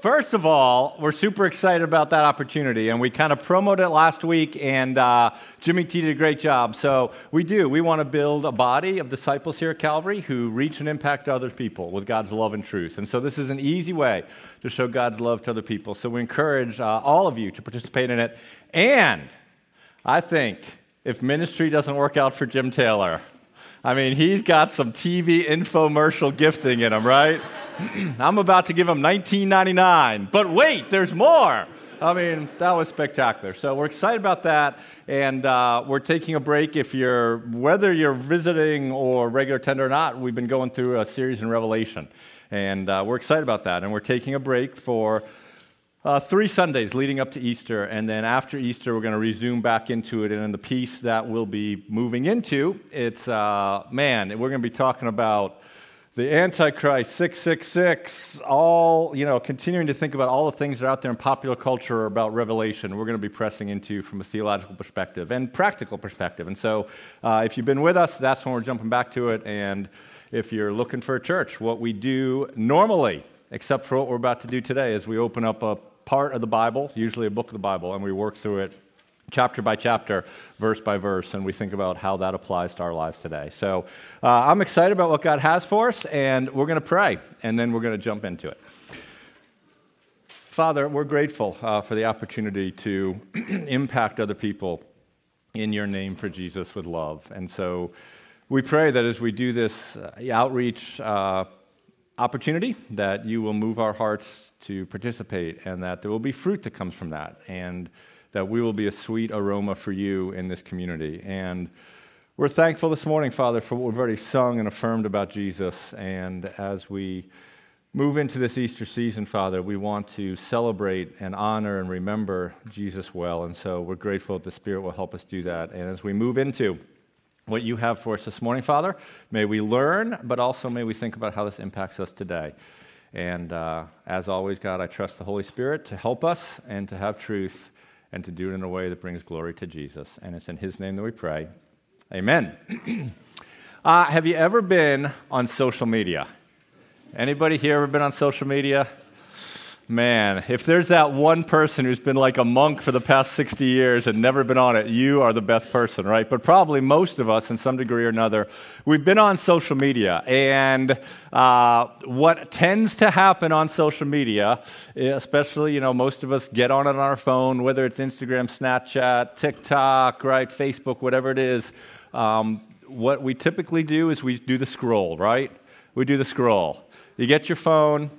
First of all, we're super excited about that opportunity, and we kind of promoted it last week, and uh, Jimmy T did a great job. So we do. We want to build a body of disciples here at Calvary who reach and impact other people with God's love and truth. And so this is an easy way to show God's love to other people. So we encourage uh, all of you to participate in it. And I think if ministry doesn't work out for Jim Taylor, I mean, he's got some TV infomercial gifting in him, right? I'm about to give him 19.99, but wait, there's more. I mean, that was spectacular. So we're excited about that, and uh, we're taking a break. If you're whether you're visiting or regular tender or not, we've been going through a series in Revelation, and uh, we're excited about that. And we're taking a break for uh, three Sundays leading up to Easter, and then after Easter, we're going to resume back into it. And in the piece that we'll be moving into, it's uh, man, we're going to be talking about the Antichrist, 666, all, you know, continuing to think about all the things that are out there in popular culture about Revelation, we're going to be pressing into from a theological perspective and practical perspective. And so, uh, if you've been with us, that's when we're jumping back to it. And if you're looking for a church, what we do normally, except for what we're about to do today, is we open up a part of the Bible, usually a book of the Bible, and we work through it chapter by chapter, verse by verse, and we think about how that applies to our lives today. So uh, I'm excited about what God has for us, and we're going to pray, and then we're going to jump into it. Father, we're grateful uh, for the opportunity to impact other people in your name for Jesus with love. And so we pray that as we do this uh, outreach uh, opportunity, that you will move our hearts to participate and that there will be fruit that comes from that. And that we will be a sweet aroma for you in this community. And we're thankful this morning, Father, for what we've already sung and affirmed about Jesus. And as we move into this Easter season, Father, we want to celebrate and honor and remember Jesus well. And so we're grateful that the Spirit will help us do that. And as we move into what you have for us this morning, Father, may we learn, but also may we think about how this impacts us today. And uh, as always, God, I trust the Holy Spirit to help us and to have truth and to do it in a way that brings glory to Jesus. And it's in His name that we pray. Amen. uh, have you ever been on social media? Anybody here ever been on social media? Man, if there's that one person who's been like a monk for the past 60 years and never been on it, you are the best person, right? But probably most of us, in some degree or another, we've been on social media. And uh, what tends to happen on social media, especially, you know, most of us get on it on our phone, whether it's Instagram, Snapchat, TikTok, right, Facebook, whatever it is. Um, what we typically do is we do the scroll, right? We do the scroll. You get your phone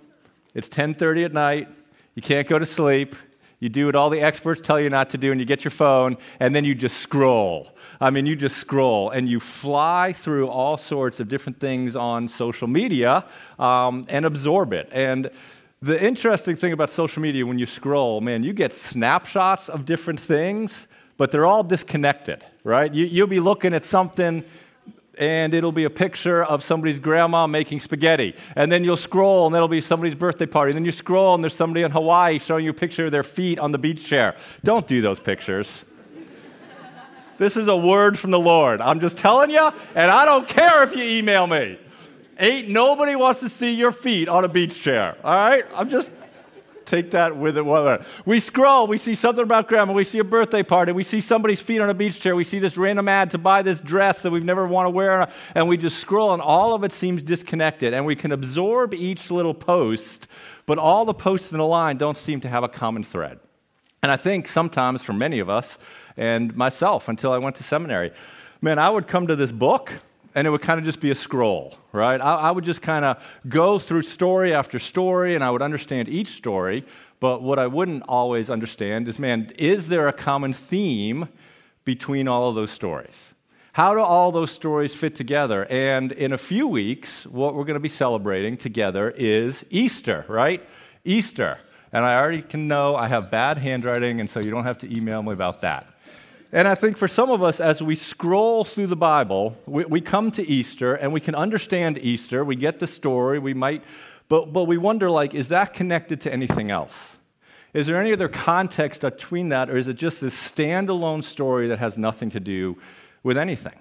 it's 10:30 at night. You can't go to sleep. You do what all the experts tell you not to do, and you get your phone, and then you just scroll. I mean, you just scroll, and you fly through all sorts of different things on social media um, and absorb it. And the interesting thing about social media, when you scroll, man, you get snapshots of different things, but they're all disconnected, right? You, you'll be looking at something and it'll be a picture of somebody's grandma making spaghetti. And then you'll scroll, and that'll be somebody's birthday party. And then you scroll, and there's somebody in Hawaii showing you a picture of their feet on the beach chair. Don't do those pictures. this is a word from the Lord. I'm just telling you, and I don't care if you email me. Ain't nobody wants to see your feet on a beach chair. All right? I'm just Take that with it. We scroll, we see something about grandma, we see a birthday party, we see somebody's feet on a beach chair, we see this random ad to buy this dress that we've never want to wear, and we just scroll, and all of it seems disconnected. And we can absorb each little post, but all the posts in a line don't seem to have a common thread. And I think sometimes for many of us, and myself until I went to seminary, man, I would come to this book and it would kind of just be a scroll, right? I, I would just kind of go through story after story, and I would understand each story. But what I wouldn't always understand is, man, is there a common theme between all of those stories? How do all those stories fit together? And in a few weeks, what we're going to be celebrating together is Easter, right? Easter. And I already can know I have bad handwriting, and so you don't have to email me about that. And I think for some of us, as we scroll through the Bible, we, we, come to Easter and we can understand Easter. We get the story. We might, but, but we wonder, like, is that connected to anything else? Is there any other context between that, or is it just this standalone story that has nothing to do with anything?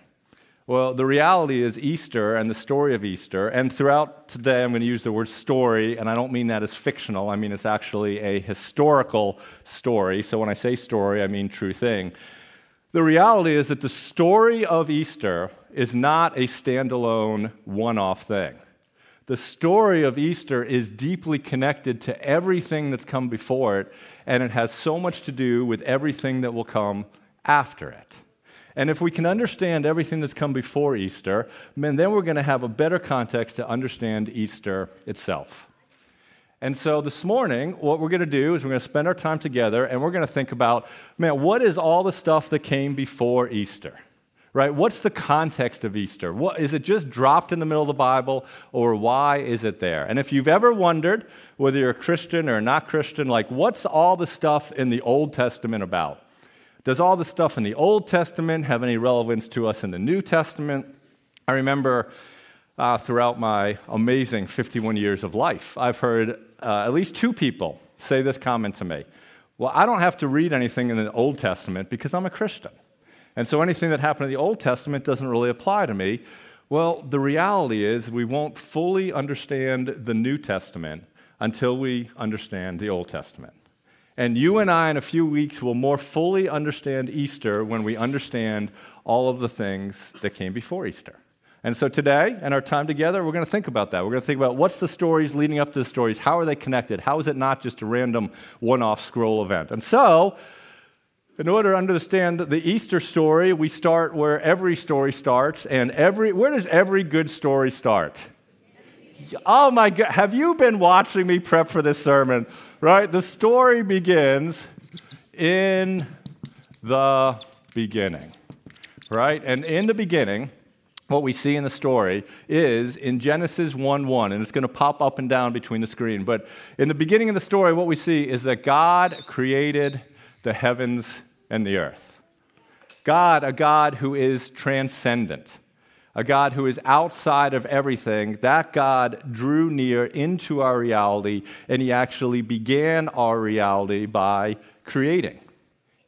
Well, the reality is Easter and the story of Easter, and throughout today I'm going to use the word story, and I don't mean that as fictional, I mean it's actually a historical story. So when I say story, I mean true thing. The reality is that the story of Easter is not a standalone one off thing. The story of Easter is deeply connected to everything that's come before it, and it has so much to do with everything that will come after it. And if we can understand everything that's come before Easter, then we're going to have a better context to understand Easter itself. And so this morning, what we're going to do is we're going to spend our time together and we're going to think about, man, what is all the stuff that came before Easter? Right? What's the context of Easter? What, is it just dropped in the middle of the Bible or why is it there? And if you've ever wondered whether you're a Christian or not Christian, like what's all the stuff in the Old Testament about? Does all the stuff in the Old Testament have any relevance to us in the New Testament? I remember uh, throughout my amazing 51 years of life, I've heard uh, at least two people say this comment to me Well, I don't have to read anything in the Old Testament because I'm a Christian. And so anything that happened in the Old Testament doesn't really apply to me. Well, the reality is we won't fully understand the New Testament until we understand the Old Testament. And you and I, in a few weeks, will more fully understand Easter when we understand all of the things that came before Easter. And so today, in our time together, we're going to think about that. We're going to think about what's the stories leading up to the stories? How are they connected? How is it not just a random one off scroll event? And so, in order to understand the Easter story, we start where every story starts. And every, where does every good story start? Oh my God, have you been watching me prep for this sermon? Right? The story begins in the beginning. Right? And in the beginning, what we see in the story is in Genesis 1 1, and it's going to pop up and down between the screen. But in the beginning of the story, what we see is that God created the heavens and the earth. God, a God who is transcendent a God who is outside of everything, that God drew near into our reality, and He actually began our reality by creating.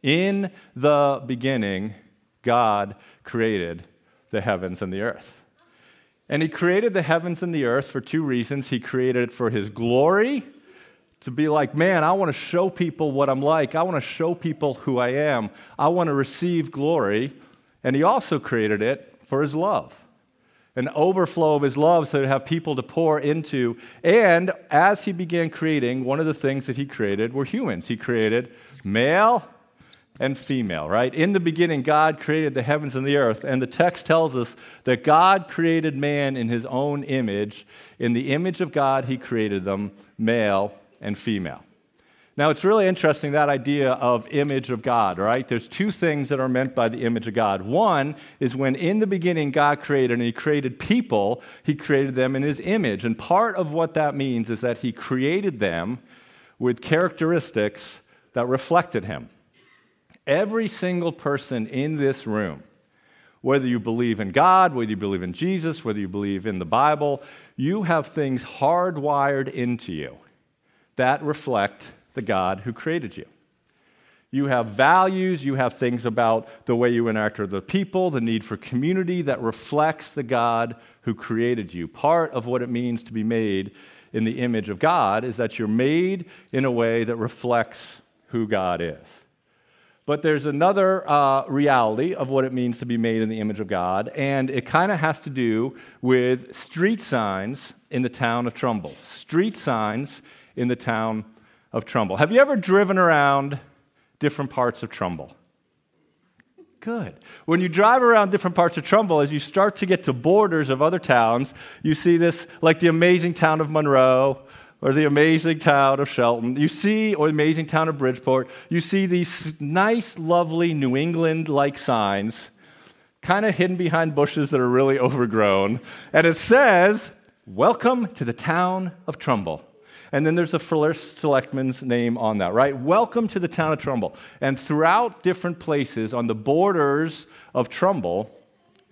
In the beginning, God created the heavens and the earth. And He created the heavens and the earth for two reasons. He created it for His glory, to be like, man, I want to show people what I'm like. I want to show people who I am. I want to receive glory. And He also created it for his love, an overflow of his love so to have people to pour into. And as he began creating, one of the things that he created were humans. He created male and female, right? In the beginning, God created the heavens and the earth. And the text tells us that God created man in his own image. In the image of God, he created them, male and female. Now, it's really interesting that idea of image of God, right? There's two things that are meant by the image of God. One is when in the beginning God created and He created people, He created them in His image. And part of what that means is that He created them with characteristics that reflected Him. Every single person in this room, whether you believe in God, whether you believe in Jesus, whether you believe in the Bible, you have things hardwired into you that reflect the God who created you. You have values, you have things about the way you interact with the people, the need for community that reflects the God who created you. Part of what it means to be made in the image of God is that you're made in a way that reflects who God is. But there's another uh, reality of what it means to be made in the image of God, and it kind of has to do with street signs in the town of Trumbull. Street signs in the town of Trumbull. Have you ever driven around different parts of Trumbull? Good. When you drive around different parts of Trumbull, as you start to get to borders of other towns, you see this like the amazing town of Monroe or the amazing town of Shelton. You see, or the amazing town of Bridgeport, you see these nice, lovely New England like signs, kind of hidden behind bushes that are really overgrown. And it says, Welcome to the town of Trumbull. And then there's a first selectman's name on that, right? Welcome to the town of Trumbull. And throughout different places on the borders of Trumbull,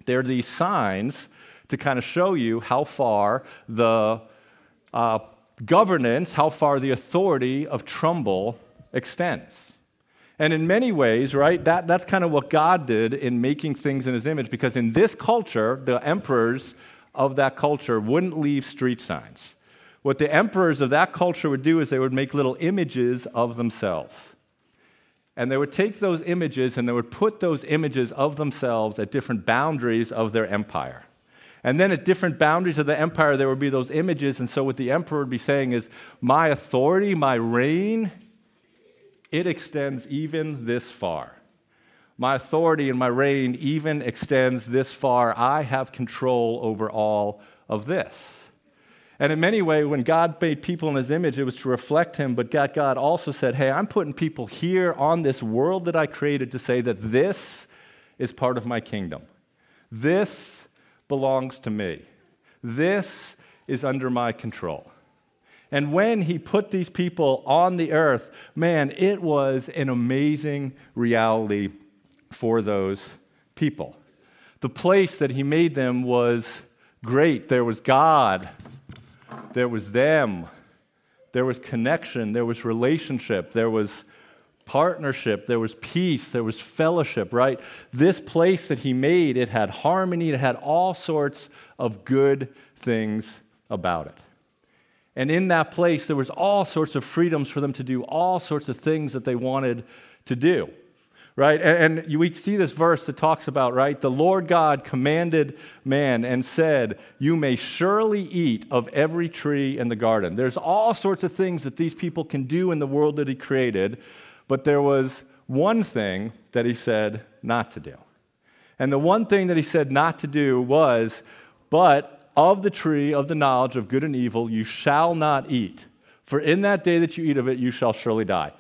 there are these signs to kind of show you how far the uh, governance, how far the authority of Trumbull extends. And in many ways, right, that, that's kind of what God did in making things in his image, because in this culture, the emperors of that culture wouldn't leave street signs. What the emperors of that culture would do is they would make little images of themselves. And they would take those images and they would put those images of themselves at different boundaries of their empire. And then at different boundaries of the empire, there would be those images. And so, what the emperor would be saying is, My authority, my reign, it extends even this far. My authority and my reign even extends this far. I have control over all of this. And in many ways, when God made people in his image, it was to reflect him, but God, God also said, Hey, I'm putting people here on this world that I created to say that this is part of my kingdom. This belongs to me. This is under my control. And when he put these people on the earth, man, it was an amazing reality for those people. The place that he made them was great. There was God, there was them, there was connection, there was relationship, there was partnership, there was peace, there was fellowship, right? This place that he made, it had harmony, it had all sorts of good things about it. And in that place, there was all sorts of freedoms for them to do all sorts of things that they wanted to do. Right? And, we see this verse that talks about, right? The Lord God commanded man and said, You may surely eat of every tree in the garden. There's all sorts of things that these people can do in the world that He created, but there was one thing that He said not to do. And the one thing that He said not to do was, But of the tree of the knowledge of good and evil you shall not eat, for in that day that you eat of it, you shall surely die.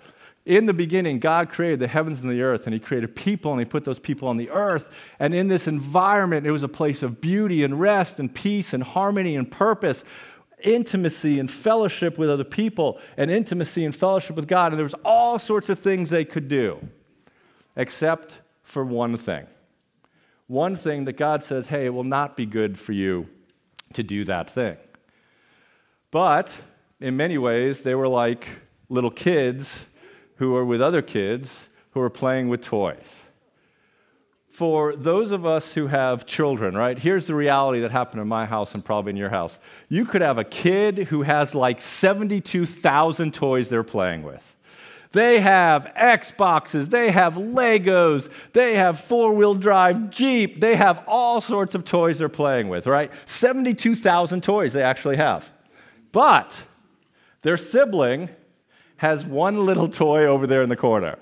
In the beginning, God created the heavens and the earth, and He created people, and He put those people on the earth. And in this environment, it was a place of beauty and rest and peace and harmony and purpose, intimacy and fellowship with other people, and intimacy and fellowship with God. And there was all sorts of things they could do, except for one thing. One thing that God says, hey, it will not be good for you to do that thing. But in many ways, they were like little kids who were with other kids who were playing with toys. For those of us who have children, right, here's the reality that happened in my house and probably in your house. You could have a kid who has like 72,000 toys they're playing with. They have Xboxes, they have Legos, they have four wheel drive Jeep, they have all sorts of toys they're playing with, right? 72,000 toys they actually have. But their sibling has one little toy over there in the corner.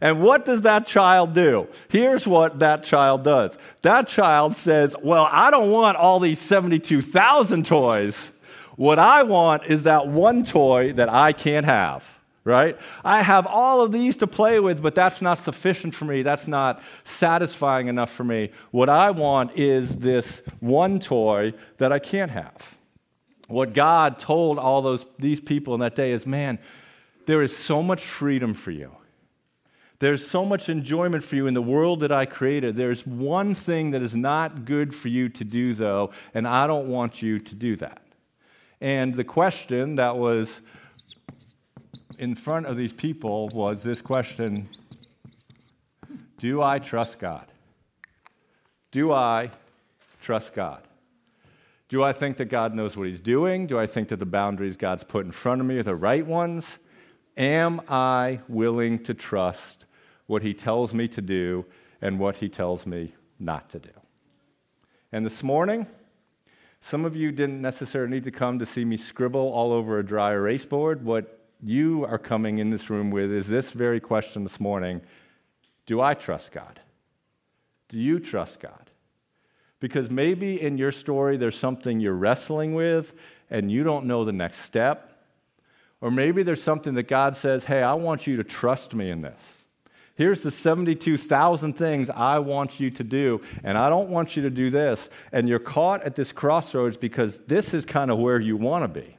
And what does that child do? Here's what that child does that child says, Well, I don't want all these 72,000 toys. What I want is that one toy that I can't have right? I have all of these to play with, but that's not sufficient for me. That's not satisfying enough for me. What I want is this one toy that I can't have. What God told all those these people in that day is, man, there is so much freedom for you. There's so much enjoyment for you in the world that I created. There's one thing that is not good for you to do, though, and I don't want you to do that. And the question that was in front of these people was this question Do I trust God? Do I trust God? Do I think that God knows what He's doing? Do I think that the boundaries God's put in front of me are the right ones? Am I willing to trust what He tells me to do and what He tells me not to do? And this morning, some of you didn't necessarily need to come to see me scribble all over a dry erase board. What you are coming in this room with is this very question this morning Do I trust God? Do you trust God? Because maybe in your story there's something you're wrestling with and you don't know the next step. Or maybe there's something that God says, Hey, I want you to trust me in this. Here's the 72,000 things I want you to do, and I don't want you to do this. And you're caught at this crossroads because this is kind of where you want to be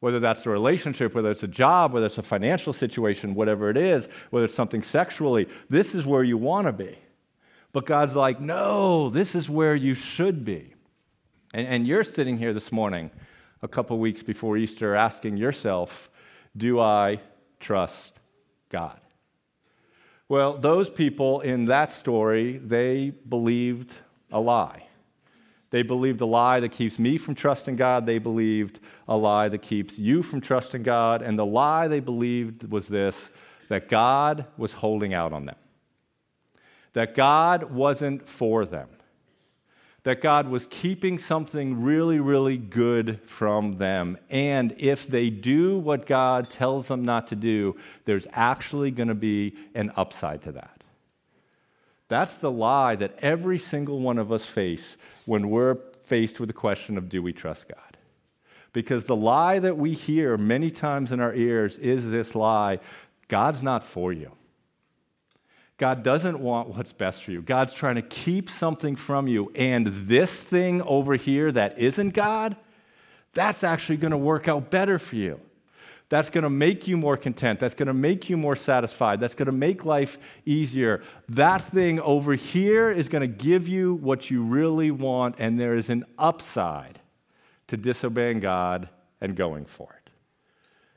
whether that's a relationship, whether it's a job, whether it's a financial situation, whatever it is, whether it's something sexually, this is where you want to be. But God's like, no, this is where you should be. And, and you're sitting here this morning, a couple weeks before Easter, asking yourself, do I trust God? Well, those people in that story, they believed a lie. They believed a lie that keeps me from trusting God. They believed a lie that keeps you from trusting God. And the lie they believed was this that God was holding out on them, that God wasn't for them, that God was keeping something really, really good from them. And if they do what God tells them not to do, there's actually going to be an upside to that. That's the lie that every single one of us face when we're faced with the question of do we trust God? Because the lie that we hear many times in our ears is this lie God's not for you. God doesn't want what's best for you. God's trying to keep something from you. And this thing over here that isn't God, that's actually going to work out better for you. That's going to make you more content. That's going to make you more satisfied. That's going to make life easier. That thing over here is going to give you what you really want, and there is an upside to disobeying God and going for it.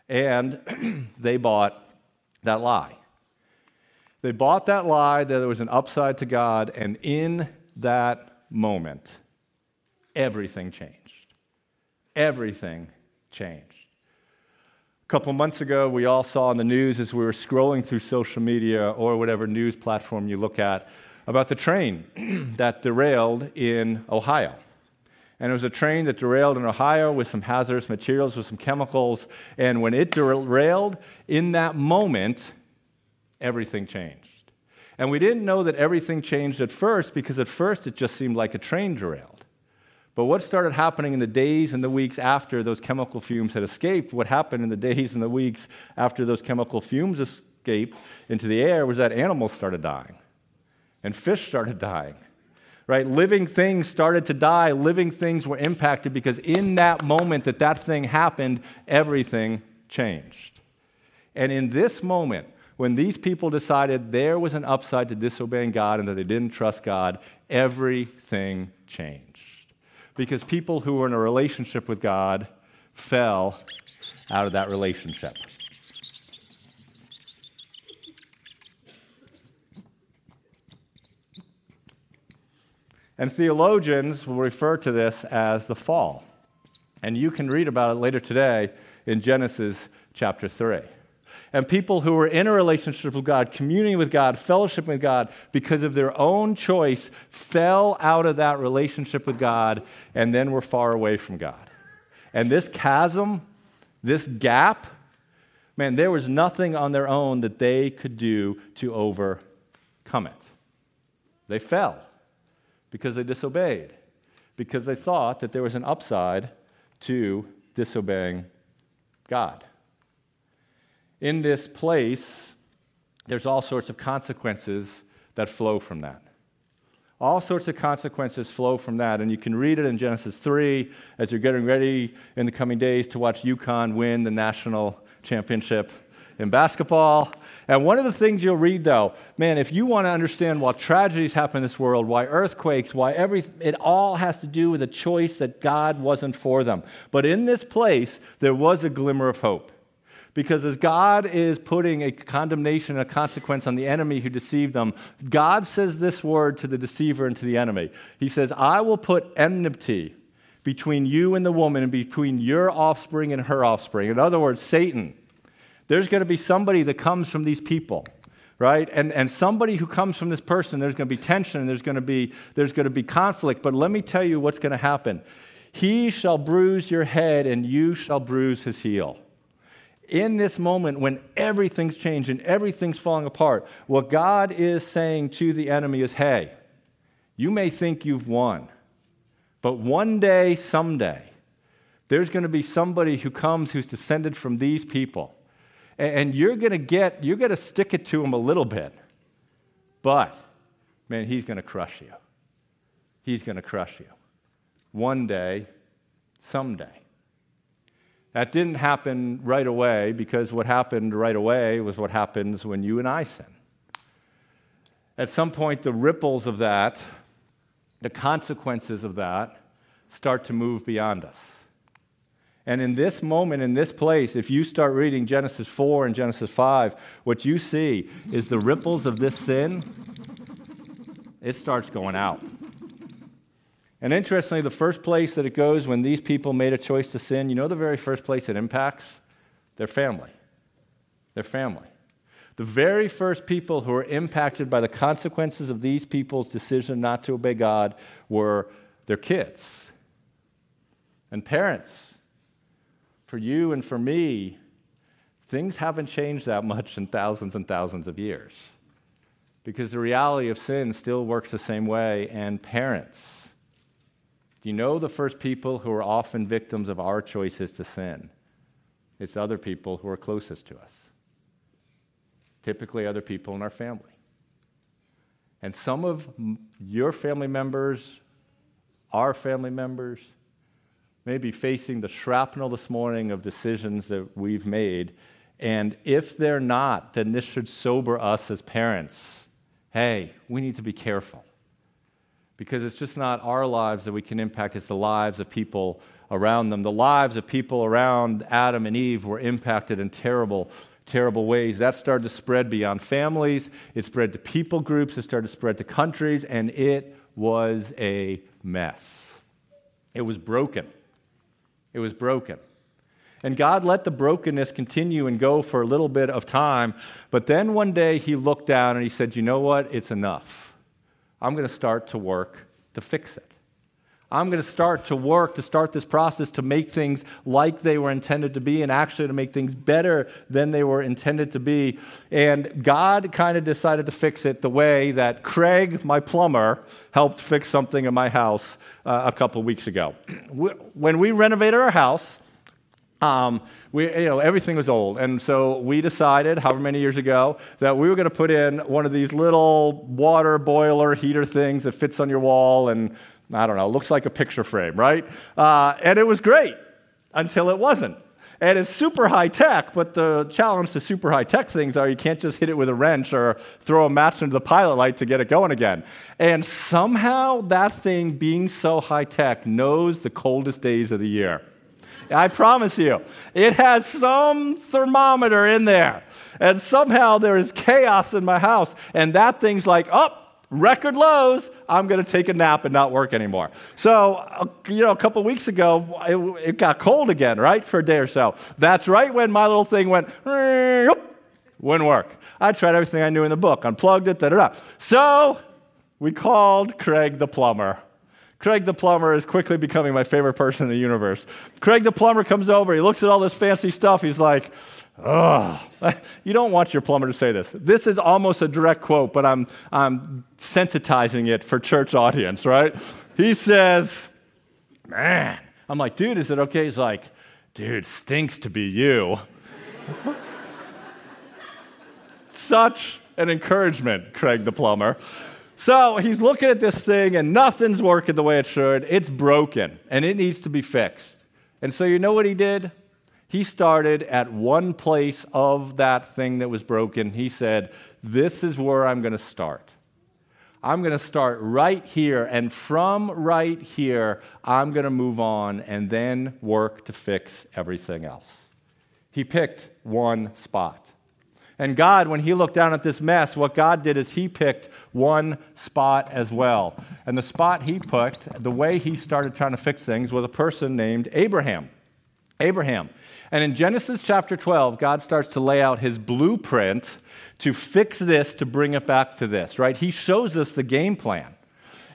And they bought that lie. They bought that lie that there was an upside to God, and in that moment, everything changed. Everything changed. A couple months ago, we all saw in the news as we were scrolling through social media or whatever news platform you look at about the train that derailed in Ohio. And it was a train that derailed in Ohio with some hazardous materials, with some chemicals. And when it derailed, in that moment, everything changed. And we didn't know that everything changed at first because at first it just seemed like a train derailed. But what started happening in the days and the weeks after those chemical fumes had escaped, what happened in the days and the weeks after those chemical fumes escaped into the air was that animals started dying and fish started dying. Right? Living things started to die, living things were impacted because in that moment that that thing happened, everything changed. And in this moment, when these people decided there was an upside to disobeying God and that they didn't trust God, everything changed. Because people who were in a relationship with God fell out of that relationship. And theologians will refer to this as the fall. And you can read about it later today in Genesis chapter 3 and people who were in a relationship with God, communing with God, fellowship with God, because of their own choice, fell out of that relationship with God and then were far away from God. And this chasm, this gap, man, there was nothing on their own that they could do to overcome it. They fell because they disobeyed, because they thought that there was an upside to disobeying God in this place, there's all sorts of consequences that flow from that. All sorts of consequences flow from that. And you can read it in Genesis 3 as you're getting ready in the coming days to watch UConn win the national championship in basketball. And one of the things you'll read, though, man, if you want to understand why tragedies happen in this world, why earthquakes, why everything, it all has to do with a choice that God wasn't for them. But in this place, there was a glimmer of hope. Because as God is putting a condemnation, a consequence on the enemy who deceived them, God says this word to the deceiver and to the enemy. He says, I will put enmity between you and the woman and between your offspring and her offspring. In other words, Satan. There's going to be somebody that comes from these people right and, and somebody who comes from this person there's going to be tension and there's going to be there's going to be conflict but let me tell you what's going to happen he shall bruise your head and you shall bruise his heel in this moment when everything's changed and everything's falling apart, what God is saying to the enemy is hey, you may think you've won, but one day, someday, there's going to be somebody who comes who's descended from these people. And you're going to get, you're going to stick it to him a little bit. But, man, he's going to crush you. He's going to crush you. One day, someday. That didn't happen right away because what happened right away was what happens when you and I sin. At some point, the ripples of that, the consequences of that, start to move beyond us. And in this moment, in this place, if you start reading Genesis 4 and Genesis 5, what you see is the ripples of this sin, it starts going out. And interestingly, the first place that it goes when these people made a choice to sin, you know the very first place it impacts? Their family. Their family. The very first people who were impacted by the consequences of these people's decision not to obey God were their kids and parents for you and for me, things haven't changed that much in thousands and thousands of years. Because the reality of sin still works the same way, and parents. Do you know the first people who are often victims of our choices to sin? It's other people who are closest to us, typically, other people in our family. And some of your family members, our family members, maybe facing the shrapnel this morning of decisions that we've made. And if they're not, then this should sober us as parents. Hey, we need to be careful. Because it's just not our lives that we can impact, it's the lives of people around them. The lives of people around Adam and Eve were impacted in terrible, terrible ways. That started to spread beyond families, it spread to people groups, it started to spread to countries, and it was a mess. It was broken. It was broken. And God let the brokenness continue and go for a little bit of time. But then one day he looked down and he said, You know what? It's enough. I'm going to start to work to fix it. I'm going to start to work to start this process to make things like they were intended to be and actually to make things better than they were intended to be. And God kind of decided to fix it the way that Craig, my plumber, helped fix something in my house uh, a couple weeks ago. When we renovated our house, um, we, you know, everything was old. And so we decided, however many years ago, that we were going to put in one of these little water boiler heater things that fits on your wall and I don't know, looks like a picture frame, right? Uh, and it was great until it wasn't. And it's super high tech, but the challenge to super high tech things are you can't just hit it with a wrench or throw a match into the pilot light to get it going again. And somehow that thing, being so high tech, knows the coldest days of the year. I promise you, it has some thermometer in there. And somehow there is chaos in my house. And that thing's like, oh, record lows, I'm going to take a nap and not work anymore. So, uh, you know, a couple weeks ago, it, it, got cold again, right, for a day or so. That's right when my little thing went, wouldn't work. I tried everything I knew in the book, unplugged it, da da da. So, we called Craig the plumber. Craig the plumber is quickly becoming my favorite person in the universe. Craig the plumber comes over, he looks at all this fancy stuff, he's like, Ugh. You don't want your plumber to say this. This is almost a direct quote, but I'm, I'm sensitizing it for church audience, right? He says, Man. I'm like, dude, is it okay? He's like, dude, stinks to be you. Such an encouragement, Craig the plumber. So he's looking at this thing and nothing's working the way it should. It's broken and it needs to be fixed. And so you know what he did? He started at one place of that thing that was broken. He said, This is where I'm going to start. I'm going to start right here, and from right here, I'm going to move on and then work to fix everything else. He picked one spot. And God, when He looked down at this mess, what God did is He picked one spot as well. And the spot He picked, the way He started trying to fix things, was a person named Abraham. Abraham. And in Genesis chapter 12, God starts to lay out his blueprint to fix this, to bring it back to this, right? He shows us the game plan.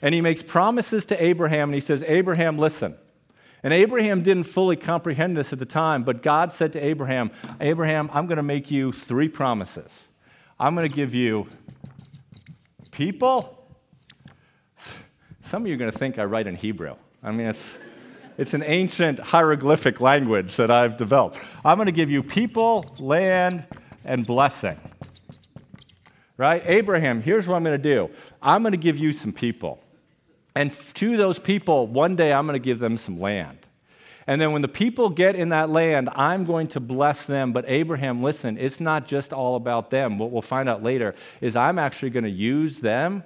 And he makes promises to Abraham, and he says, Abraham, listen. And Abraham didn't fully comprehend this at the time, but God said to Abraham, Abraham, I'm going to make you three promises. I'm going to give you people. Some of you are going to think I write in Hebrew. I mean, it's. It's an ancient hieroglyphic language that I've developed. I'm going to give you people, land, and blessing. Right? Abraham, here's what I'm going to do I'm going to give you some people. And to those people, one day I'm going to give them some land. And then when the people get in that land, I'm going to bless them. But Abraham, listen, it's not just all about them. What we'll find out later is I'm actually going to use them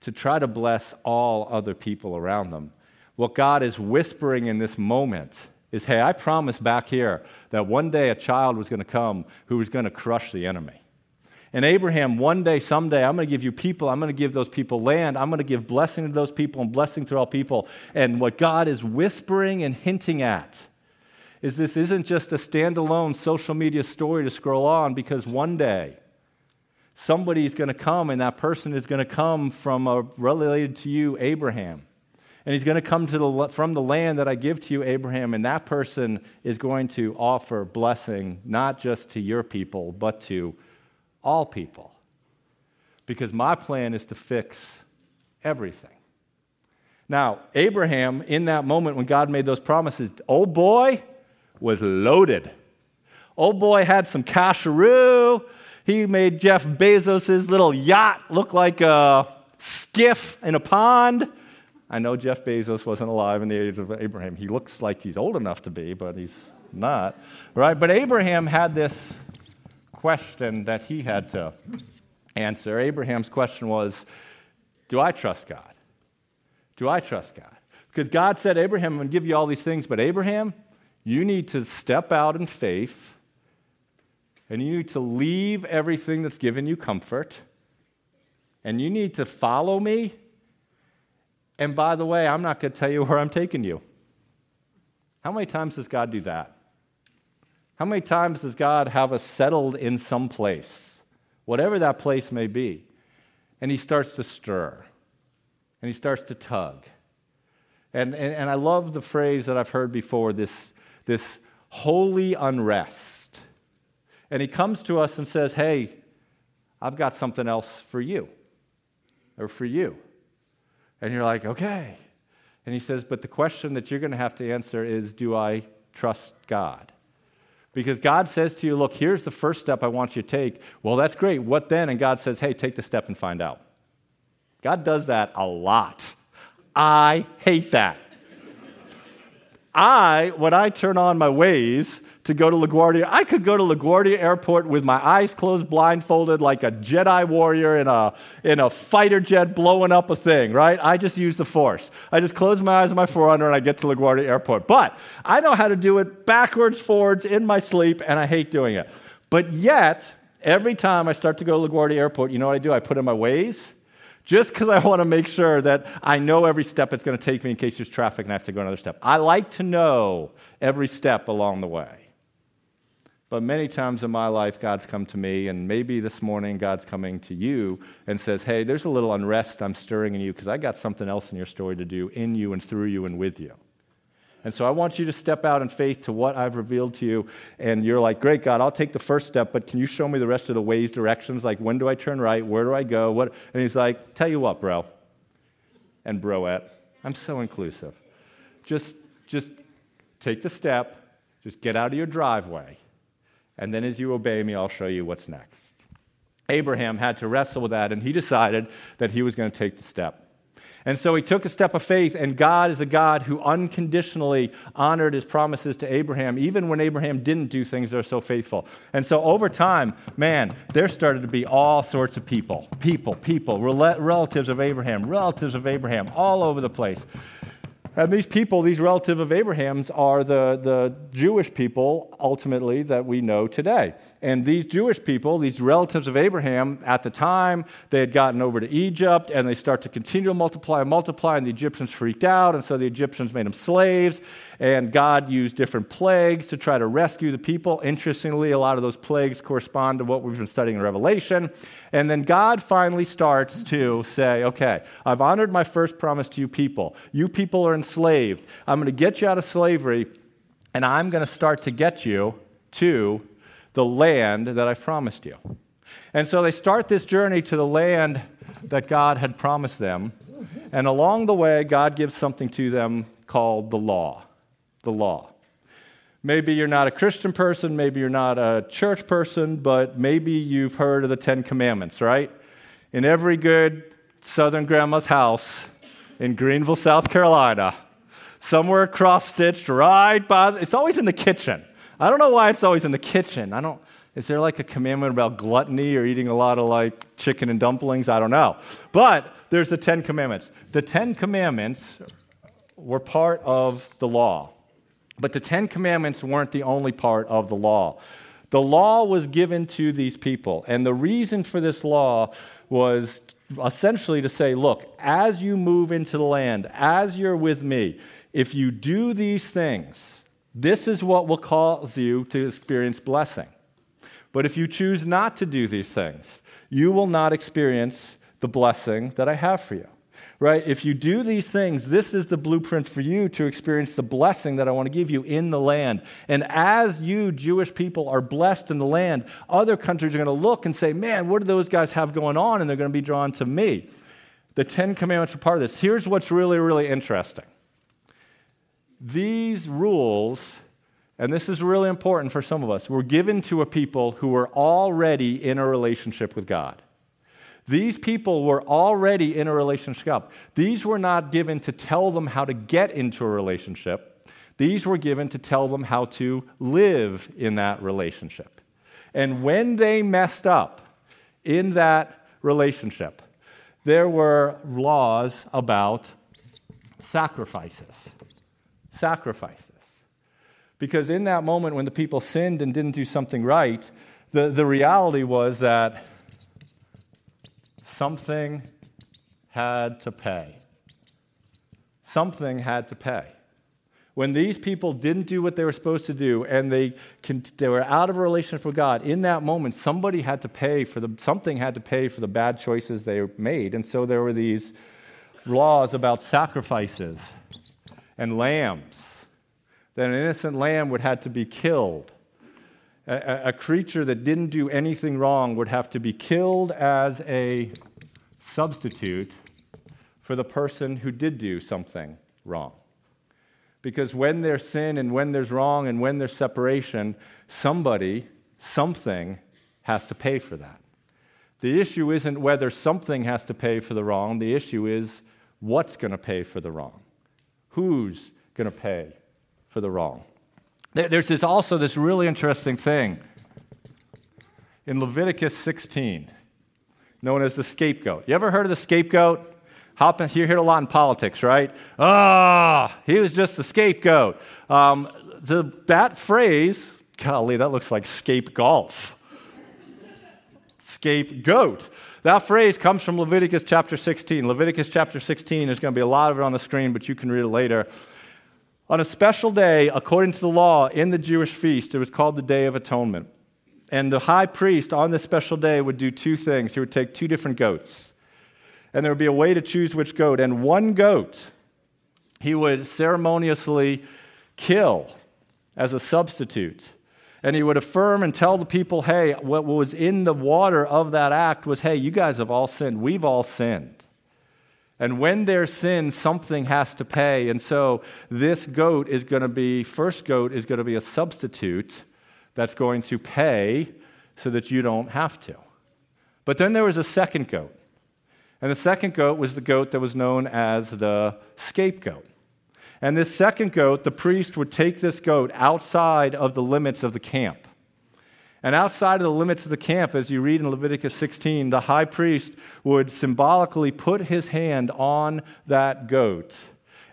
to try to bless all other people around them. What God is whispering in this moment is hey, I promised back here that one day a child was going to come who was going to crush the enemy. And Abraham, one day, someday, I'm going to give you people. I'm going to give those people land. I'm going to give blessing to those people and blessing to all people. And what God is whispering and hinting at is this isn't just a standalone social media story to scroll on because one day somebody's going to come and that person is going to come from a related to you, Abraham. And he's going to come to the, from the land that I give to you, Abraham, and that person is going to offer blessing not just to your people, but to all people. Because my plan is to fix everything. Now, Abraham, in that moment when God made those promises, old boy was loaded. Old boy had some casheroo. He made Jeff Bezos' little yacht look like a skiff in a pond. I know Jeff Bezos wasn't alive in the age of Abraham. He looks like he's old enough to be, but he's not, right? But Abraham had this question that he had to answer. Abraham's question was Do I trust God? Do I trust God? Because God said, Abraham, I'm going to give you all these things, but Abraham, you need to step out in faith and you need to leave everything that's given you comfort and you need to follow me and by the way, I'm not going to tell you where I'm taking you. How many times does God do that? How many times does God have us settled in some place, whatever that place may be, and He starts to stir and He starts to tug? And, and, and I love the phrase that I've heard before this, this holy unrest. And He comes to us and says, Hey, I've got something else for you or for you. And you're like, okay. And he says, but the question that you're going to have to answer is do I trust God? Because God says to you, look, here's the first step I want you to take. Well, that's great. What then? And God says, hey, take the step and find out. God does that a lot. I hate that. I, when I turn on my Waze, to go to LaGuardia. I could go to LaGuardia Airport with my eyes closed, blindfolded, like a Jedi warrior in a, in a fighter jet blowing up a thing, right? I just use the Force. I just close my eyes on my 4Runner and I get to LaGuardia Airport. But I know how to do it backwards, forwards, in my sleep, and I hate doing it. But yet, every time I start to go to LaGuardia Airport, you know what I do? I put in my Waze just because I want to make sure that I know every step it's going to take me in case there's traffic and I have to go another step. I like to know every step along the way. But many times in my life, God's come to me, and maybe this morning, God's coming to you and says, Hey, there's a little unrest I'm stirring in you because I got something else in your story to do in you and through you and with you. And so I want you to step out in faith to what I've revealed to you. And you're like, Great, God, I'll take the first step, but can you show me the rest of the ways, directions? Like, when do I turn right? Where do I go? What? And he's like, Tell you what, bro, and broette, I'm so inclusive. Just, just take the step, just get out of your driveway and then as you obey me, I'll show you what's next. Abraham had to wrestle with that, and he decided that he was going to take the step. And so he took a step of faith, and God is a God who unconditionally honored his promises to Abraham, even when Abraham didn't do things that are so faithful. And so over time, man, there started to be all sorts of people people, people, relatives of Abraham, relatives of Abraham, all over the place. And these people, these relatives of Abraham's, are the, the Jewish people ultimately that we know today. And these Jewish people, these relatives of Abraham, at the time, they had gotten over to Egypt and they start to continue to multiply and multiply, and the Egyptians freaked out, and so the Egyptians made them slaves. And God used different plagues to try to rescue the people. Interestingly, a lot of those plagues correspond to what we've been studying in Revelation. And then God finally starts to say, okay, I've honored my first promise to you people. You people are enslaved. I'm going to get you out of slavery, and I'm going to start to get you to the land that I've promised you. And so they start this journey to the land that God had promised them. And along the way, God gives something to them called the law the law. Maybe you're not a Christian person, maybe you're not a church person, but maybe you've heard of the Ten Commandments, right? In every good Southern grandma's house in Greenville, South Carolina, somewhere cross stitched right by, the, it's always in the kitchen. I don't know why it's always in the kitchen. I don't, is there like a commandment about gluttony or eating a lot of like chicken and dumplings? I don't know. But there's the Ten Commandments. The Ten Commandments were part of the law. But the Ten Commandments weren't the only part of the law. The law was given to these people, and the reason for this law was essentially to say, look, as you move into the land, as you're with me, if you do these things, this is what will cause you to experience blessing. But if you choose not to do these things, you will not experience the blessing that I have for you right? If you do these things, this is the blueprint for you to experience the blessing that I want to give you in the land. And as you, Jewish people, are blessed in the land, other countries are going to look and say, man, what do those guys have going on? And they're going to be drawn to me. The Ten Commandments are part of this. Here's what's really, really interesting these rules, and this is really important for some of us, were given to a people who were already in a relationship with God. These people were already in a relationship. These were not given to tell them how to get into a relationship. These were given to tell them how to live in that relationship. And when they messed up in that relationship, there were laws about sacrifices. Sacrifices. Because in that moment when the people sinned and didn't do something right, the, the reality was that Something had to pay. Something had to pay. When these people didn't do what they were supposed to do and they, they were out of a relationship with God, in that moment, somebody had to pay for the, something had to pay for the bad choices they made. And so there were these laws about sacrifices and lambs, that an innocent lamb would have to be killed. A, a, creature that didn't do anything wrong would have to be killed as a substitute for the person who did do something wrong. Because when there's sin and when there's wrong and when there's separation, somebody, something has to pay for that. The issue isn't whether something has to pay for the wrong, the issue is what's going to pay for the wrong. Who's going to pay for the wrong? There's this also this really interesting thing in Leviticus 16 known as the scapegoat. You ever heard of the scapegoat? Hop you hear it a lot in politics, right? Ah, oh, he was just the scapegoat. Um, the, that phrase, golly, that looks like scape golf. Scapegoat. That phrase comes from Leviticus chapter 16. Leviticus chapter 16, there's going to be a lot of it on the screen, but you can read it later. On a special day, according to the law, in the Jewish feast, it was called the Day of Atonement. And the high priest on this special day would do two things. He would take two different goats, and there would be a way to choose which goat. And one goat he would ceremoniously kill as a substitute. And he would affirm and tell the people, hey, what was in the water of that act was, hey, you guys have all sinned. We've all sinned. And when there's sin, something has to pay. And so this goat is going to be, first goat is going to be a substitute that's going to pay so that you don't have to. But then there was a second goat. And the second goat was the goat that was known as the scapegoat. And this second goat, the priest would take this goat outside of the limits of the camp. And outside of the limits of the camp, as you read in Leviticus 16, the high priest would symbolically put his hand on that goat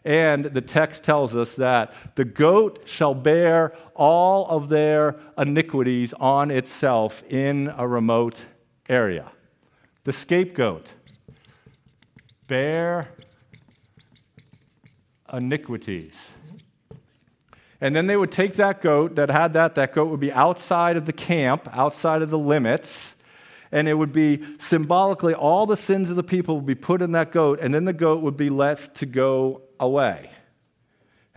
and the text tells us that the goat shall bear all of their iniquities on itself in a remote area. The scapegoat bear iniquities. And then they would take that goat that had that, that goat would be outside of the camp, outside of the limits, and it would be symbolically all the sins of the people would be put in that goat, and then the goat would be left to go away.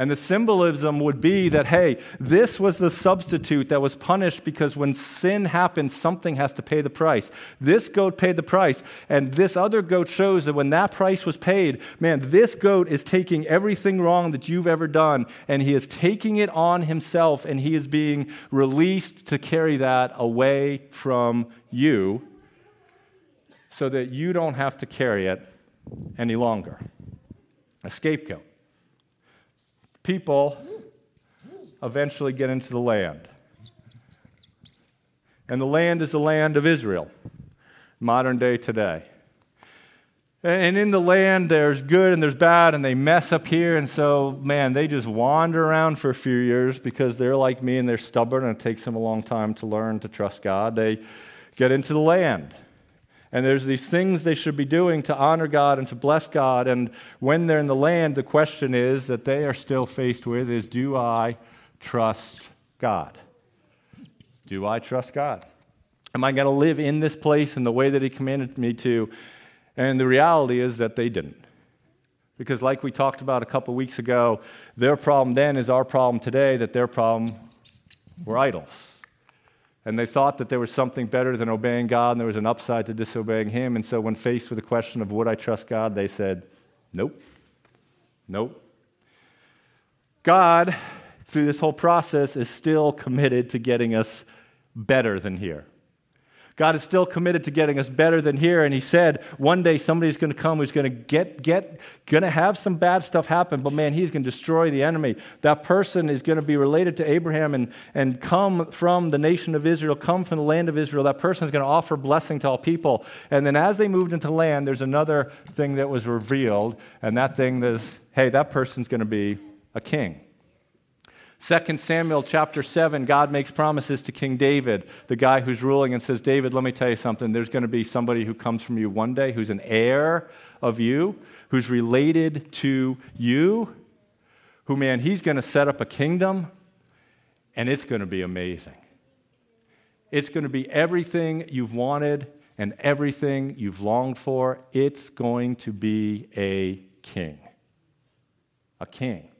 And the symbolism would be that, hey, this was the substitute that was punished because when sin happens, something has to pay the price. This goat paid the price, and this other goat shows that when that price was paid, man, this goat is taking everything wrong that you've ever done, and he is taking it on himself, and he is being released to carry that away from you so that you don't have to carry it any longer a scapegoat. People eventually get into the land. And the land is the land of Israel, modern day today. And in the land, there's good and there's bad, and they mess up here. And so, man, they just wander around for a few years because they're like me and they're stubborn, and it takes them a long time to learn to trust God. They get into the land. And there's these things they should be doing to honor God and to bless God. And when they're in the land, the question is that they are still faced with is do I trust God? Do I trust God? Am I going to live in this place in the way that He commanded me to? And the reality is that they didn't. Because, like we talked about a couple weeks ago, their problem then is our problem today, that their problem were idols. And they thought that there was something better than obeying God, and there was an upside to disobeying Him. And so, when faced with the question of would I trust God, they said, nope, nope. God, through this whole process, is still committed to getting us better than here. God is still committed to getting us better than here. And He said, one day somebody's going to come who's going to get, get, going to have some bad stuff happen, but man, He's going to destroy the enemy. That person is going to be related to Abraham and, and come from the nation of Israel, come from the land of Israel. That person is going to offer blessing to all people. And then as they moved into land, there's another thing that was revealed. And that thing is, hey, that person's going to be a king. 2 Samuel chapter 7, God makes promises to King David, the guy who's ruling, and says, David, let me tell you something. There's going to be somebody who comes from you one day who's an heir of you, who's related to you, who, man, he's going to set up a kingdom, and it's going to be amazing. It's going to be everything you've wanted and everything you've longed for. It's going to be a king. A king.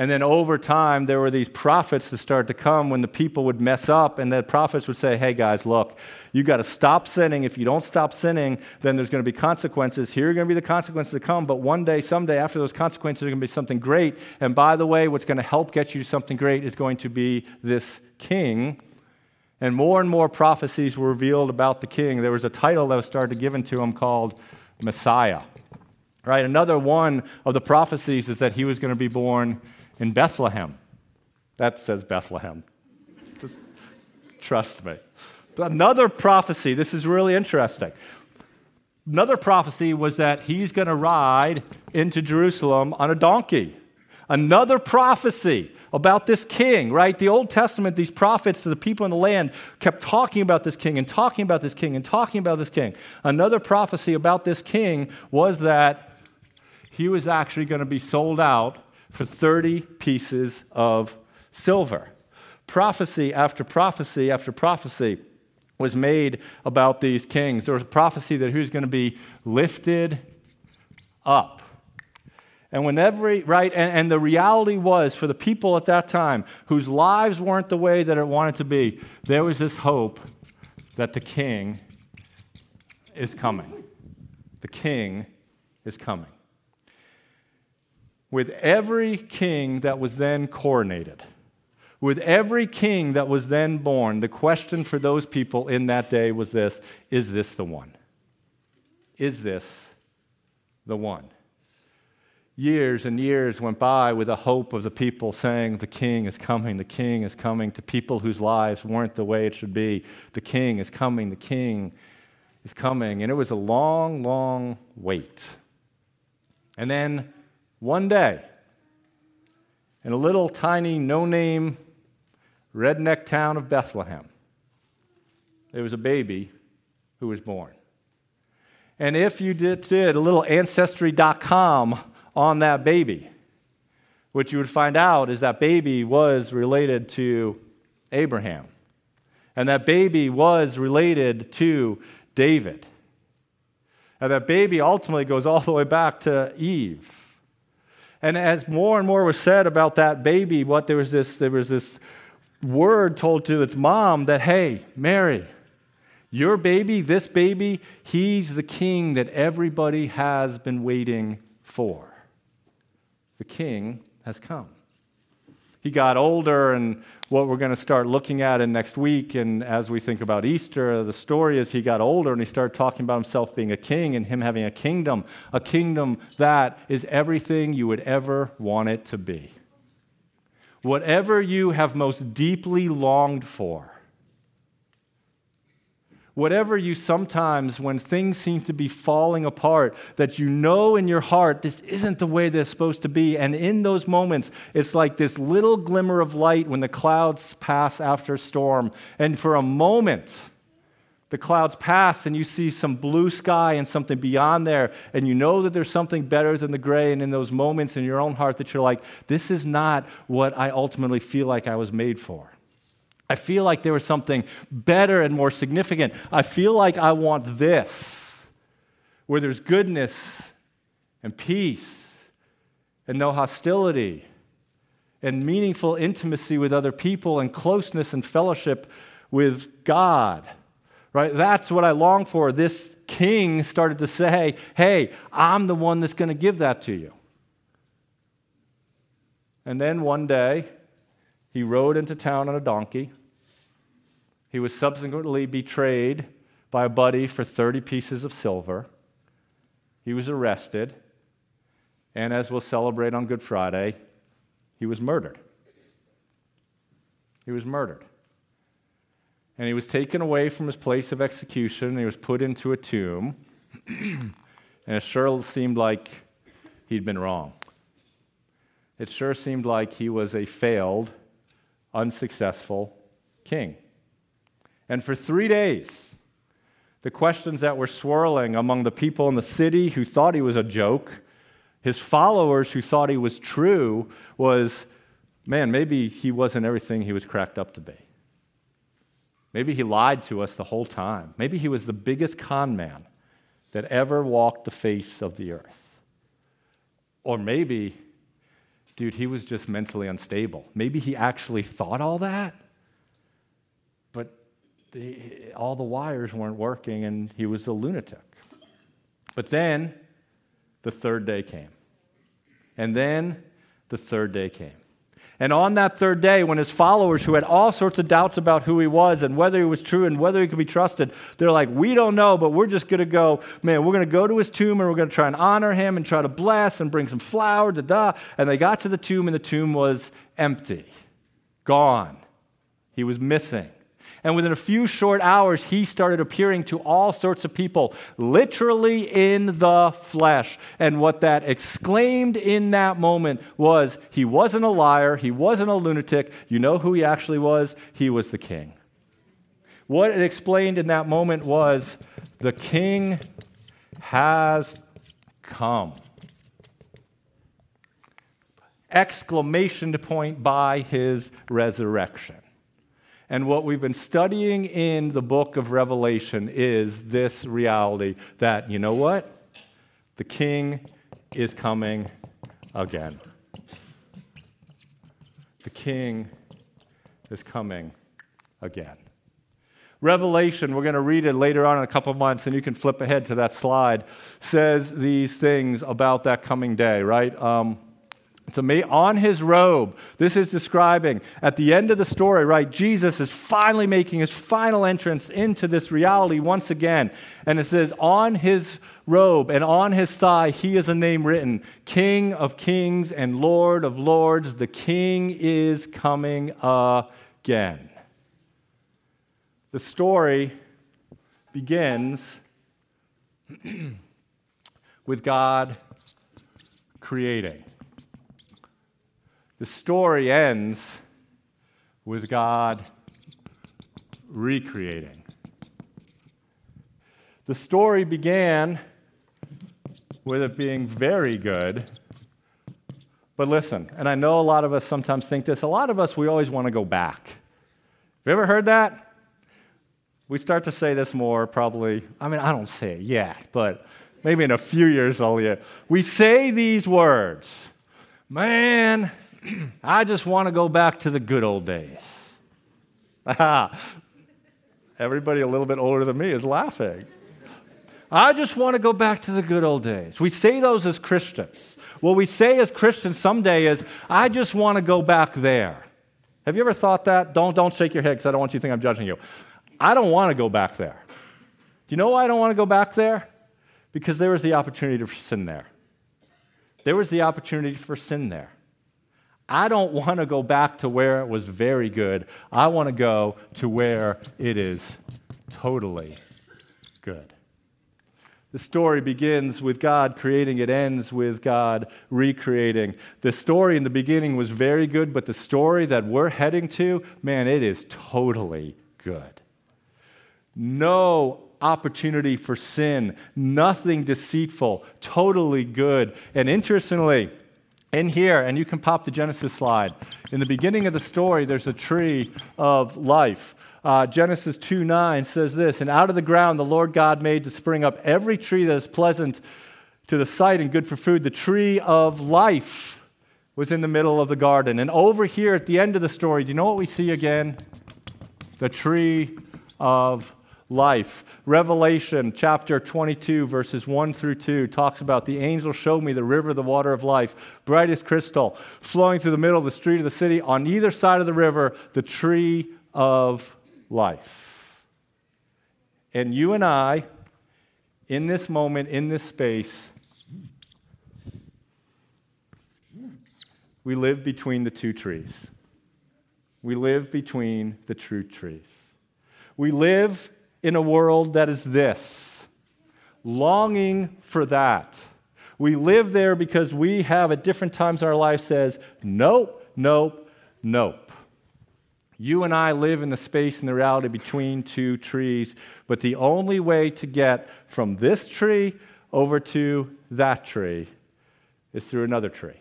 And then over time, there were these prophets that started to come when the people would mess up, and the prophets would say, Hey guys, look, you got to stop sinning. If you don't stop sinning, then there's going to be consequences. Here are going to be the consequences that come, but one day, someday, after those consequences, there's going to be something great. And by the way, what's going to help get you to something great is going to be this king. And more and more prophecies were revealed about the king. There was a title that was started given to him called Messiah. Right? Another one of the prophecies is that he was going to be born in Bethlehem. That says Bethlehem. Just trust me. But another prophecy, this is really interesting. Another prophecy was that he's going to ride into Jerusalem on a donkey. Another prophecy about this king, right? The Old Testament, these prophets to the people in the land kept talking about this king and talking about this king and talking about this king. Another prophecy about this king was that he was actually going to be sold out for 30 pieces of silver. Prophecy after prophecy after prophecy was made about these kings. There was a prophecy that he was going to be lifted up. And whenever, right, and, and, the reality was for the people at that time whose lives weren't the way that it wanted to be, there was this hope that the king is coming. The king is coming with every king that was then coronated, with every king that was then born, the question for those people in that day was this Is this the one? Is this the one? Years and years went by with the hope of the people saying, The king is coming, the king is coming, to people whose lives weren't the way it should be. The king is coming, the king is coming. And it was a long, long wait. And then one day, in a little tiny, no name redneck town of Bethlehem, there was a baby who was born. And if you did, did a little ancestry.com on that baby, what you would find out is that baby was related to Abraham. And that baby was related to David. And that baby ultimately goes all the way back to Eve. And as more and more was said about that baby, what there was this, there was this word told to its mom that, hey, Mary, your baby, this baby, he's the king that everybody has been waiting for. The king has come he got older, and what we're going to start looking at in next week, and as we think about Easter, the story is he got older and he started talking about himself being a king and him having a kingdom, a kingdom that is everything you would ever want it to be. Whatever you have most deeply longed for, Whatever you sometimes, when things seem to be falling apart, that you know in your heart this isn't the way is supposed to be. And in those moments, it's like this little glimmer of light when the clouds pass after a storm. And for a moment, the clouds pass and you see some blue sky and something beyond there, and you know that there's something better than the gray. And in those moments in your own heart, that you're like, this is not what I ultimately feel like I was made for. I feel like there was something better and more significant. I feel like I want this, where there's goodness and peace and no hostility and meaningful intimacy with other people and closeness and fellowship with God. Right? That's what I long for. This king started to say, Hey, I'm the one that's going to give that to you. And then one day, he rode into town on a donkey he was subsequently betrayed by a buddy for 30 pieces of silver. He was arrested. And as we'll celebrate on Good Friday, he was murdered. He was murdered. And he was taken away from his place of execution. And he was put into a tomb. and it sure seemed like he'd been wrong. It sure seemed like he was a failed, unsuccessful king. And for three days, the questions that were swirling among the people in the city who thought he was a joke, his followers who thought he was true, was man, maybe he wasn't everything he was cracked up to be. Maybe he lied to us the whole time. Maybe he was the biggest con man that ever walked the face of the earth. Or maybe, dude, he was just mentally unstable. Maybe he actually thought all that the, all the wires weren't working and he was a lunatic. But then the third day came. And then the third day came. And on that third day, when his followers, who had all sorts of doubts about who he was and whether he was true and whether he could be trusted, they're like, We don't know, but we're just going to go, man, we're going to go to his tomb and we're going to try and honor him and try to bless and bring some flour, da da. And they got to the tomb and the tomb was empty, gone. He was missing. And within a few short hours, he started appearing to all sorts of people, literally in the flesh. And what that exclaimed in that moment was he wasn't a liar, he wasn't a lunatic. You know who he actually was? He was the king. What it explained in that moment was the king has come. Exclamation point by his resurrection. And what we've been studying in the book of Revelation is this reality that, you know what? The king is coming again. The king is coming again. Revelation, we're going to read it later on in a couple months, and you can flip ahead to that slide, says these things about that coming day, right? Um, to me on his robe. This is describing at the end of the story, right? Jesus is finally making his final entrance into this reality once again. And it says, on his robe and on his thigh, he is a name written King of Kings and Lord of Lords. The King is coming again. The story begins with God creating. The story ends with God recreating. The story began with it being very good. But listen, and I know a lot of us sometimes think this, a lot of us, we always want to go back. Have you ever heard that? We start to say this more probably, I mean, I don't say it yet, but maybe in a few years I'll yet. We say these words Man, I just want to go back to the good old days. Everybody a little bit older than me is laughing. I just want to go back to the good old days. We say those as Christians. What we say as Christians someday is, I just want to go back there. Have you ever thought that? Don't, don't shake your head because I don't want you to think I'm judging you. I don't want to go back there. Do you know why I don't want to go back there? Because there was the opportunity for sin there. There was the opportunity for sin there. I don't want to go back to where it was very good. I want to go to where it is totally good. The story begins with God creating, it ends with God recreating. The story in the beginning was very good, but the story that we're heading to, man, it is totally good. No opportunity for sin, nothing deceitful, totally good. And interestingly, in here, and you can pop the Genesis slide, in the beginning of the story, there's a tree of life. Uh, Genesis 2 9 says this And out of the ground the Lord God made to spring up every tree that is pleasant to the sight and good for food. The tree of life was in the middle of the garden. And over here at the end of the story, do you know what we see again? The tree of life. Revelation chapter 22, verses 1 through 2 talks about the angel showed me the river, the water of life, bright as crystal, flowing through the middle of the street of the city. On either side of the river, the tree of life. And you and I, in this moment, in this space, we live between the two trees. We live between the true trees. We live in a world that is this, longing for that. We live there because we have at different times in our life says, nope, nope, nope. You and I live in the space and the reality between two trees, but the only way to get from this tree over to that tree is through another tree.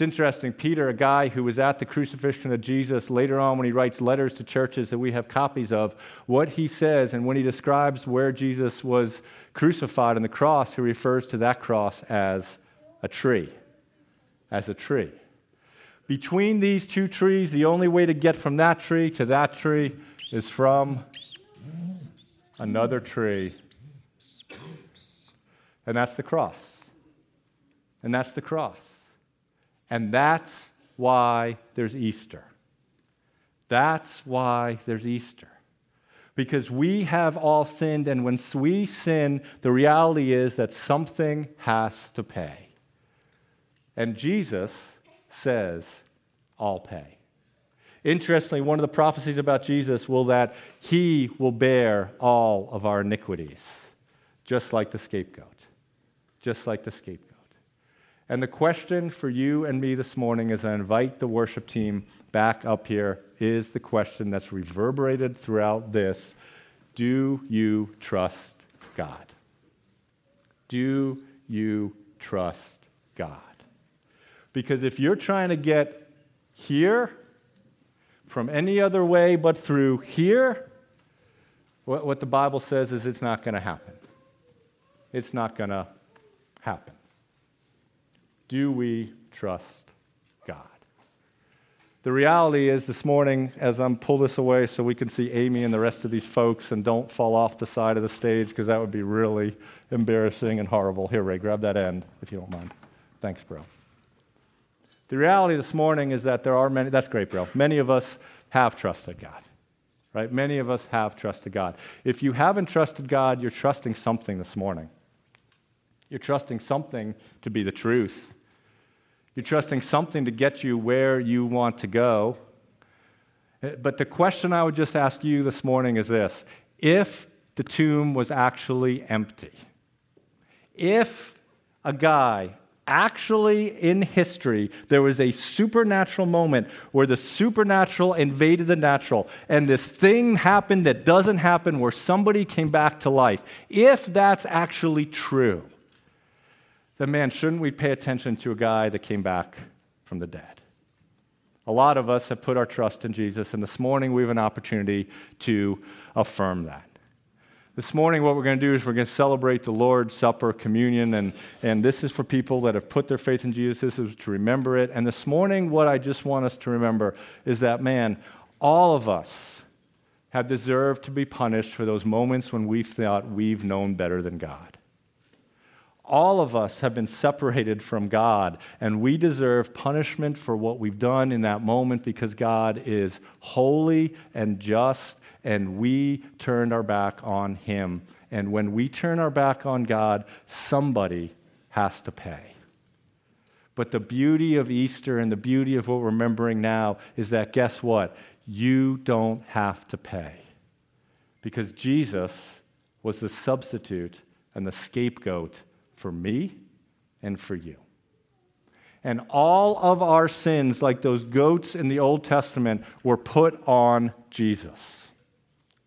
It's interesting. Peter, a guy who was at the crucifixion of Jesus, later on when he writes letters to churches that we have copies of, what he says and when he describes where Jesus was crucified on the cross, he refers to that cross as a tree. As a tree. Between these two trees, the only way to get from that tree to that tree is from another tree. And that's the cross. And that's the cross. And that's why there's Easter. That's why there's Easter. Because we have all sinned, and when we sin, the reality is that something has to pay. And Jesus says, I'll pay. Interestingly, one of the prophecies about Jesus will that he will bear all of our iniquities, just like the scapegoat. Just like the scapegoat. And the question for you and me this morning, as I invite the worship team back up here, is the question that's reverberated throughout this Do you trust God? Do you trust God? Because if you're trying to get here from any other way but through here, what, what the Bible says is it's not going to happen. It's not going to happen. Do we trust God? The reality is, this morning, as I'm pull this away so we can see Amy and the rest of these folks and don't fall off the side of the stage because that would be really embarrassing and horrible. Here, Ray, grab that end if you don't mind. Thanks, bro. The reality this morning is that there are many, that's great, bro. Many of us have trusted God, right? Many of us have trusted God. If you haven't trusted God, you're trusting something this morning. You're trusting something to be the truth. You're trusting something to get you where you want to go. But the question I would just ask you this morning is this if the tomb was actually empty, if a guy actually in history, there was a supernatural moment where the supernatural invaded the natural, and this thing happened that doesn't happen where somebody came back to life. If that's actually true, then man, shouldn't we pay attention to a guy that came back from the dead? A lot of us have put our trust in Jesus, and this morning we have an opportunity to affirm that. This morning, what we're going to do is we're going to celebrate the Lord's Supper, communion, and, and this is for people that have put their faith in Jesus. This is to remember it. And this morning, what I just want us to remember is that, man, all of us have deserved to be punished for those moments when we thought we've known better than God. All of us have been separated from God, and we deserve punishment for what we've done in that moment because God is holy and just and we turned our back on Him. And when we turn our back on God, somebody has to pay. But the beauty of Easter and the beauty of what we're remembering now is that guess what? You don't have to pay. Because Jesus was the substitute and the scapegoat for me and for you. And all of our sins, like those goats in the Old Testament, were put on Jesus.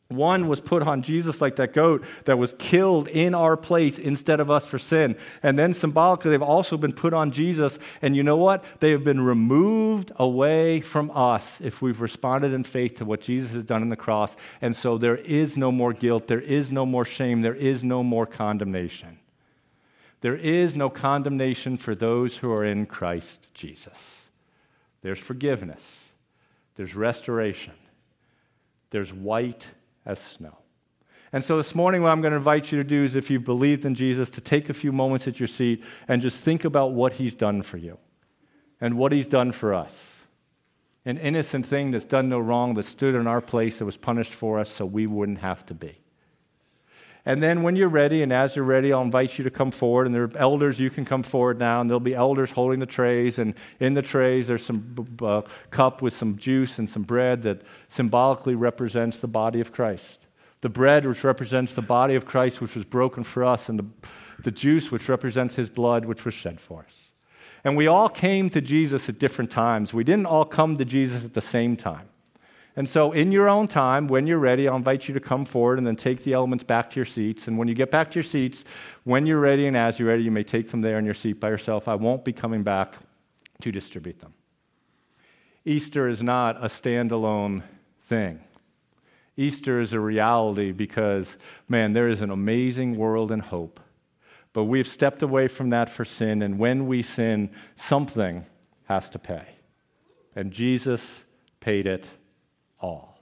One was put on Jesus like that goat that was killed in our place instead of us for sin. And then symbolically, they've also been put on Jesus. And you know what? They have been removed away from us if we've responded in faith to what Jesus has done on the cross. And so there is no more guilt, there is no more shame, there is no more condemnation. There is no condemnation for those who are in Christ Jesus. There's forgiveness, there's restoration, there's white as snow. And so this morning, what I'm going to invite you to do is if you've believed in Jesus, to take a few moments at your seat and just think about what he's done for you and what he's done for us. An innocent thing that's done no wrong, that stood in our place, that was punished for us so we wouldn't have to be. And then when you're ready, and as you're ready, I'll invite you to come forward. And there are elders, you can come forward now, and there'll be elders holding the trays. And in the trays, there's some uh, cup with some juice and some bread that symbolically represents the body of Christ. The bread, which represents the body of Christ, which was broken for us, and the, the juice, which represents his blood, which was shed for us. And we all came to Jesus at different times. We didn't all come to Jesus at the same time. And so, in your own time, when you're ready, I'll invite you to come forward and then take the elements back to your seats. And when you get back to your seats, when you're ready and as you're ready, you may take them there in your seat by yourself. I won't be coming back to distribute them. Easter is not a standalone thing. Easter is a reality because, man, there is an amazing world and hope. But we've stepped away from that for sin, and when we sin, something has to pay. And Jesus paid it all.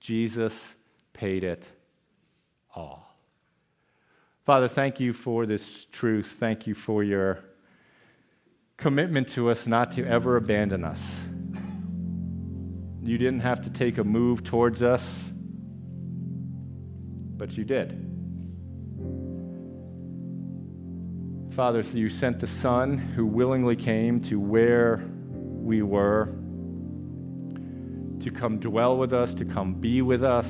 Jesus paid it all. Father, thank you for this truth. Thank you for your commitment to us not to ever abandon us. You didn't have to take a move towards us, but you did. Father, you sent the Son who willingly came to where we were to come dwell with us, to come be with us,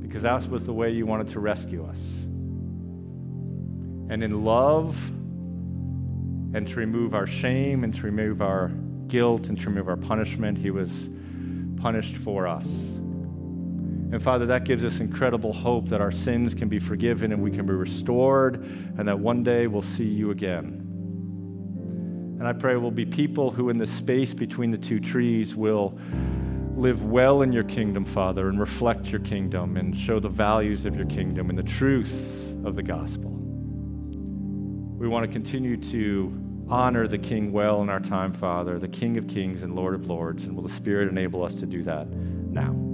because that was the way you wanted to rescue us. And in love, and to remove our shame, and to remove our guilt, and to remove our punishment, He was punished for us. And Father, that gives us incredible hope that our sins can be forgiven and we can be restored, and that one day we'll see you again. And I pray we'll be people who, in the space between the two trees, will live well in your kingdom, Father, and reflect your kingdom and show the values of your kingdom and the truth of the gospel. We want to continue to honor the King well in our time, Father, the King of kings and Lord of lords. And will the Spirit enable us to do that now?